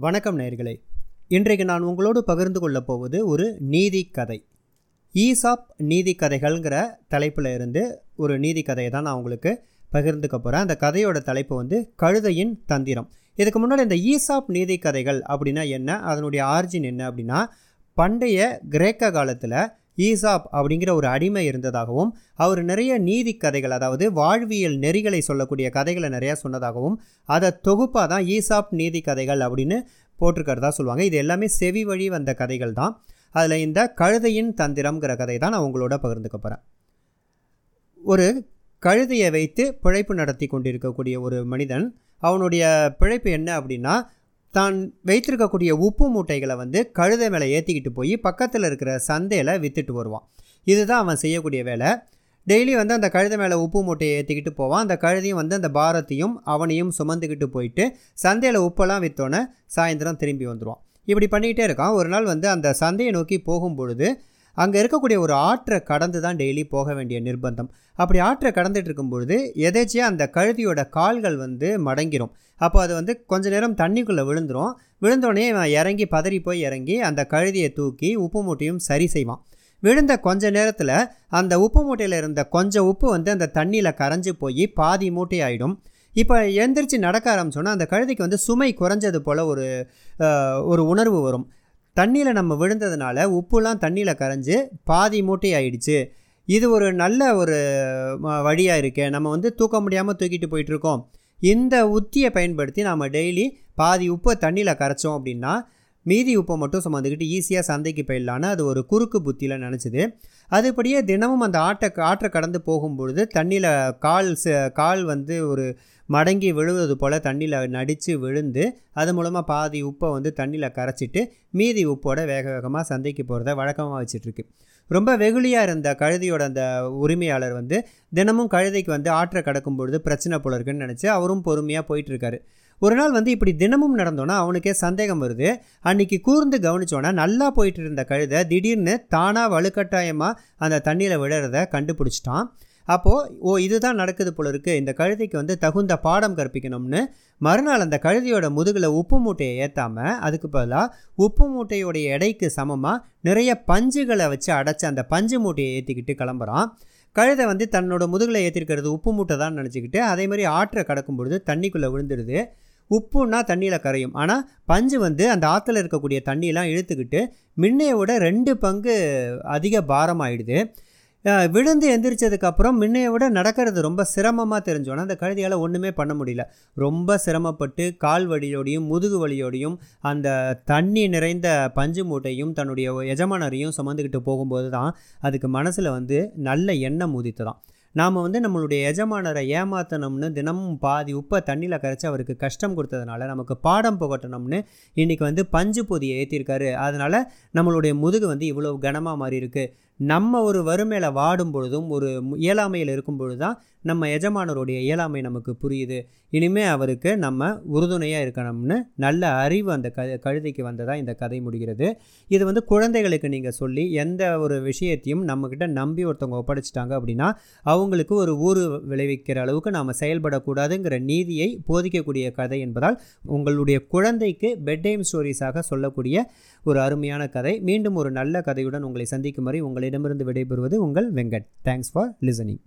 வணக்கம் நேர்களே இன்றைக்கு நான் உங்களோடு பகிர்ந்து கொள்ளப் போவது ஒரு நீதி கதை ஈசாப் நீதி கதைகள்ங்கிற தலைப்பில் இருந்து ஒரு நீதி கதையை தான் நான் உங்களுக்கு பகிர்ந்துக்க போகிறேன் அந்த கதையோட தலைப்பு வந்து கழுதையின் தந்திரம். இதுக்கு முன்னாடி இந்த ஈசாப் நீதி கதைகள் அப்படின்னா என்ன? அதனுடைய ஆர்ஜின் என்ன அப்படின்னா பண்டைய கிரேக்க காலத்தில் ஈசாப் அப்படிங்கிற ஒரு அடிமை இருந்ததாகவும் அவர் நிறைய நீதி கதைகள் அதாவது வாழ்வியல் நெறிகளை சொல்லக்கூடிய கதைகளை நிறையா சொன்னதாகவும் அதை தொகுப்பாக தான் ஈசாப் நீதி கதைகள் அப்படின்னு போட்டிருக்கிறதா சொல்லுவாங்க. இது எல்லாமே செவி வழி வந்த கதைகள் தான். அதில் இந்த கழுதையின் தந்திரம்ங்கிற கதை தான் நான் உங்களோட பகிர்ந்துக்க போகிறேன் ஒரு கழுதையை வைத்து பிழைப்பு நடத்தி கொண்டிருக்கக்கூடிய ஒரு மனிதன் அவனுடைய பிழைப்பு என்ன அப்படின்னா தான் வைத்திருக்கக்கூடிய உப்பு மூட்டைகளை வந்து கழுதை மேலே ஏற்றிக்கிட்டு போய் பக்கத்தில் இருக்கிற சந்தையில் விற்றுட்டு வருவான். இதுதான் அவன் செய்யக்கூடிய வேலை. டெய்லி வந்து அந்த கழுதை மேலே உப்பு மூட்டையை ஏற்றிக்கிட்டு போவான். அந்த கழுதையும் வந்து அந்த பாரத்தையும் அவனையும் சுமந்துக்கிட்டு போயிட்டு சந்தையில் உப்பெல்லாம் விற்றோன்னே சாயந்தரம் திரும்பி வந்துடுவான் இப்படி பண்ணிக்கிட்டே இருக்கான். ஒரு நாள் வந்து அந்த சந்தையை நோக்கி போகும் பொழுது அங்கே இருக்கக்கூடிய ஒரு ஆற்றை கடந்து தான் டெய்லி போக வேண்டிய நிர்பந்தம். அப்படி ஆற்றை கடந்துட்டு இருக்கும்பொழுது எதேச்சியாக அந்த கழுதியோட கால்கள் வந்து மடங்கிரும். அப்போ அது வந்து கொஞ்ச நேரம் தண்ணிக்குள்ளே விழுந்துடும் விழுந்தோடனே இவன் இறங்கி பதறி போய் இறங்கி அந்த கழுதியை தூக்கி உப்பு மூட்டையும் சரி செய்வான். விழுந்த கொஞ்ச நேரத்தில் அந்த உப்பு மூட்டையில் இருந்த கொஞ்சம் உப்பு வந்து அந்த தண்ணியில் கரைஞ்சி போய் பாதி மூட்டை ஆகிடும் இப்போ எழுந்திரிச்சு நடக்க ஆரம்பிச்சோன்னா அந்த கழுதைக்கு வந்து சுமை குறைஞ்சது போல் ஒரு ஒரு உணர்வு வரும். தண்ணியில் நம்ம விழுந்ததுனால உப்புலாம் தண்ணியில் கரைஞ்சி பாதி மூட்டை ஆயிடுச்சு இது ஒரு நல்ல ஒரு வழியாக இருக்கே. நம்ம வந்து தூக்க முடியாமல் தூக்கிட்டு போயிட்டுருக்கோம். இந்த உத்தியை பயன்படுத்தி நாம் டெய்லி பாதி உப்பை தண்ணியில் கரைச்சோம் அப்படின்னா மீதி உப்பை மட்டும் சுமந்துக்கிட்டு ஈஸியாக சந்தைக்கு போயிடலான்னு அது ஒரு குறுக்கு புத்தியில் நினச்சிது. அதுபடியே தினமும் அந்த ஆட்டை ஆற்றை கடந்து போகும்பொழுது தண்ணியில் கால் கால் வந்து ஒரு மடங்கி விழுவது போல் தண்ணியில் நடித்து விழுந்து அது மூலமாக பாதி உப்பை வந்து தண்ணியில் கரைச்சிட்டு மீதி உப்போட வேக வேகமாக சந்தைக்கு போகிறத வழக்கமாக வச்சிட்ருக்கு. ரொம்ப வெகுளியாக இருந்த கழுதியோட அந்த உரிமையாளர் வந்து தினமும் கழுதைக்கு வந்து ஆற்றை கடக்கும் பொழுது பிரச்சனை போல இருக்குன்னு நினச்சி அவரும் பொறுமையாக போயிட்டுருக்காரு ஒரு நாள் வந்து இப்படி தினமும் நடந்தோன்னா அவனுக்கே சந்தேகம் வருது. அன்றைக்கி கூர்ந்து கவனிச்சோன்னா நல்லா போயிட்டு இருந்த கழுதை திடீர்னு தானாக வலுக்கட்டாயமாக அந்த தண்ணியில் விழுறத கண்டுபிடிச்சிட்டான். அப்போது ஓ இதுதான் நடக்குது போல இருக்குது இந்த கழுதைக்கு வந்து தகுந்த பாடம் கற்பிக்கணும்னு. மறுநாள் அந்த கழுதையோட முதுகில் உப்பு மூட்டையை ஏற்றாமல் அதுக்கு பதிலாக உப்பு மூட்டையோடைய எடைக்கு சமமாக நிறைய பஞ்சுகளை வச்சு அடைச்சி அந்த பஞ்சு மூட்டையை ஏற்றிக்கிட்டு கிளம்புறான். கழுதை வந்து தன்னோட முதுகில் ஏற்றிருக்கிறது உப்பு மூட்டை தான் நினச்சிக்கிட்டு அதே மாதிரி ஆற்றை கடக்கும் பொழுது தண்ணிக்குள்ளே விழுந்துடுது. உப்புன்னா தண்ணியில் கரையும். ஆனால் பஞ்சு வந்து அந்த ஆற்றுல இருக்கக்கூடிய தண்ணியெலாம் இழுத்துக்கிட்டு முன்னையை விட ரெண்டு பங்கு அதிக பாரமாயிடுது. விழுந்து எந்திரிச்சதுக்கப்புறம் முன்னைய விட நடக்கிறது ரொம்ப சிரமமாக தெரிஞ்சோன்னா அந்த கழுதியால் ஒன்றுமே பண்ண முடியல. ரொம்ப சிரமப்பட்டு கால் வலியோடையும் முதுகு வலியோடையும் அந்த தண்ணி நிறைந்த பஞ்சு மூட்டையும் தன்னுடைய எஜமானரையும் சுமந்துக்கிட்டு போகும்போது தான் அதுக்கு மனசில் வந்து நல்ல எண்ணம் உதித்ததான் நாம் வந்து நம்மளுடைய எஜமானரை ஏமாற்றணும்னு தினமும் பாதி உப்பை தண்ணியில் கரைச்சி அவருக்கு கஷ்டம் கொடுத்ததுனால நமக்கு பாடம் புகட்டணும்னு இன்றைக்கி வந்து பஞ்சு பொதியை ஏற்றிருக்காரு அதனால் நம்மளுடைய முதுகு வந்து இவ்வளோ கனமாக மாறி இருக்குது நம்ம ஒரு வறுமையில் வாடும் பொழுதும் ஒரு இயலாமையில் இருக்கும் பொழுது தான் நம்ம எஜமானருடைய இயலாமை நமக்கு புரியுது. இனிமேல் அவருக்கு நம்ம உறுதுணையாக இருக்கணும்னு நல்ல அறிவு அந்த க கழுதைக்கு வந்ததாக இந்த கதை முடிகிறது. இது வந்து குழந்தைகளுக்கு நீங்கள் சொல்லி எந்த ஒரு விஷயத்தையும் நம்மக்கிட்ட நம்பி ஒருத்தவங்க ஒப்படைச்சிட்டாங்க அப்படின்னா அவங்களுக்கு ஒரு ஊறு விளைவிக்கிற அளவுக்கு நாம் செயல்படக்கூடாதுங்கிற நீதியை போதிக்கக்கூடிய கதை என்பதால் உங்களுடைய குழந்தைக்கு பெட் டைம் ஸ்டோரிஸாக சொல்லக்கூடிய ஒரு அருமையான கதை. மீண்டும் ஒரு நல்ல கதையுடன் உங்களை சந்திக்கும் வரை உங்களை உங்களிடமிருந்து விடைபெறுவது உங்கள் வெங்கட். Thanks for listening